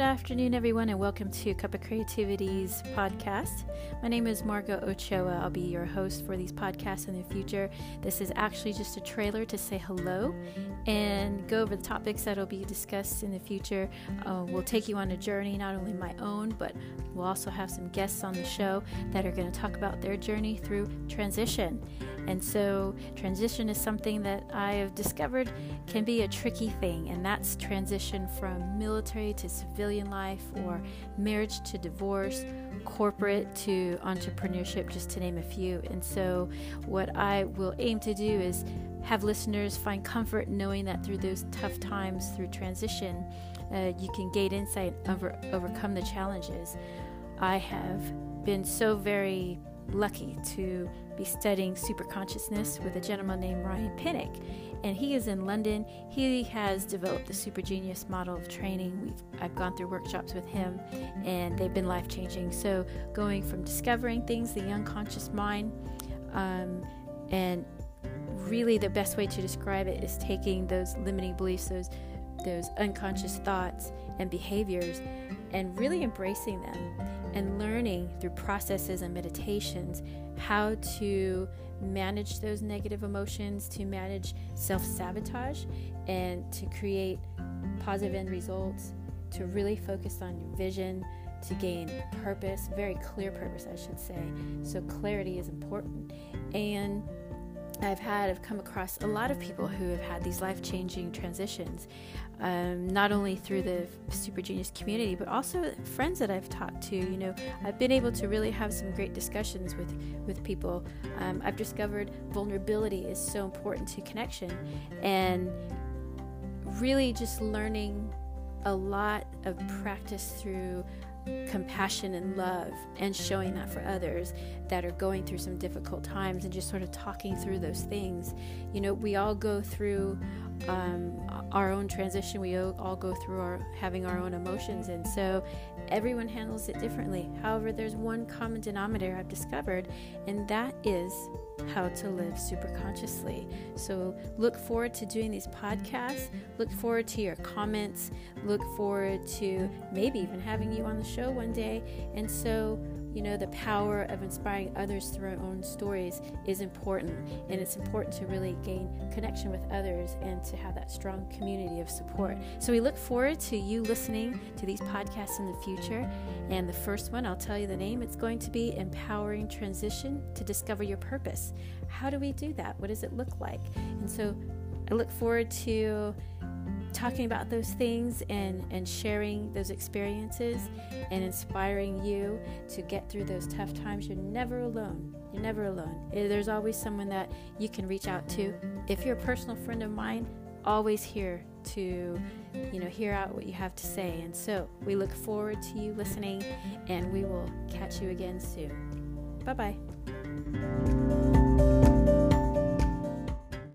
afternoon, everyone, and welcome to Cuppa CreativiTea's podcast. My name is Margo Ochoa. I'll be your host for these podcasts in the future. This is actually just a trailer to say hello and go over the topics that will be discussed in the future. Uh, we'll take you on a journey, not only my own, but we'll also have some guests on the show that are going to talk about their journey through transition. And so, transition is something that I have discovered can be a tricky thing, and that's transition from military to civilian life, or marriage to divorce, corporate to entrepreneurship, just to name a few. And so, what I will aim to do is have listeners find comfort knowing that through those tough times, through transition, uh, you can gain insight over overcome the challenges. I have been so very lucky to be studying super consciousness with a gentleman named Ryan Pinnick. And he is in London. He has developed the Super Genius model of training. We've, I've gone through workshops with him, and they've been life changing. So, going from discovering things, the unconscious mind, um, and really the best way to describe it is taking those limiting beliefs, those those unconscious thoughts and behaviors, and really embracing them and learning through processes and meditations how to manage those negative emotions, to manage self sabotage, and to create positive end results, to really focus on your vision, to gain purpose, very clear purpose, I should say. So, clarity is important. And I've had, I've come across a lot of people who have had these life changing transitions, um, not only through the Super Genius community, but also friends that I've talked to. You know, I've been able to really have some great discussions with, with people. Um, I've discovered vulnerability is so important to connection, and really just learning a lot of practice through compassion and love and showing that for others that are going through some difficult times and just sort of talking through those things. You know, we all go through um, our own transition, we all go through our having our own emotions, and so everyone handles it differently. However, there's one common denominator I've discovered, and that is how to live super consciously. So look forward to doing these podcasts. Look forward to your comments. Look forward to maybe even having you on the show one day. And so you know, the power of inspiring others through our own stories is important. And it's important to really gain connection with others and to have that strong community of support. So we look forward to you listening to these podcasts in the future. And the first one, I'll tell you the name, it's going to be Empowering Transition to Discover Your Purpose. How do we do that? What does it look like? And so I look forward to talking about those things and, and sharing those experiences and inspiring you to get through those tough times. You're never alone. You're never alone. Eh, there's always someone that you can reach out to. If you're a personal friend of mine, always here to you know hear out what you have to say and so we look forward to you listening and we will catch you again soon bye bye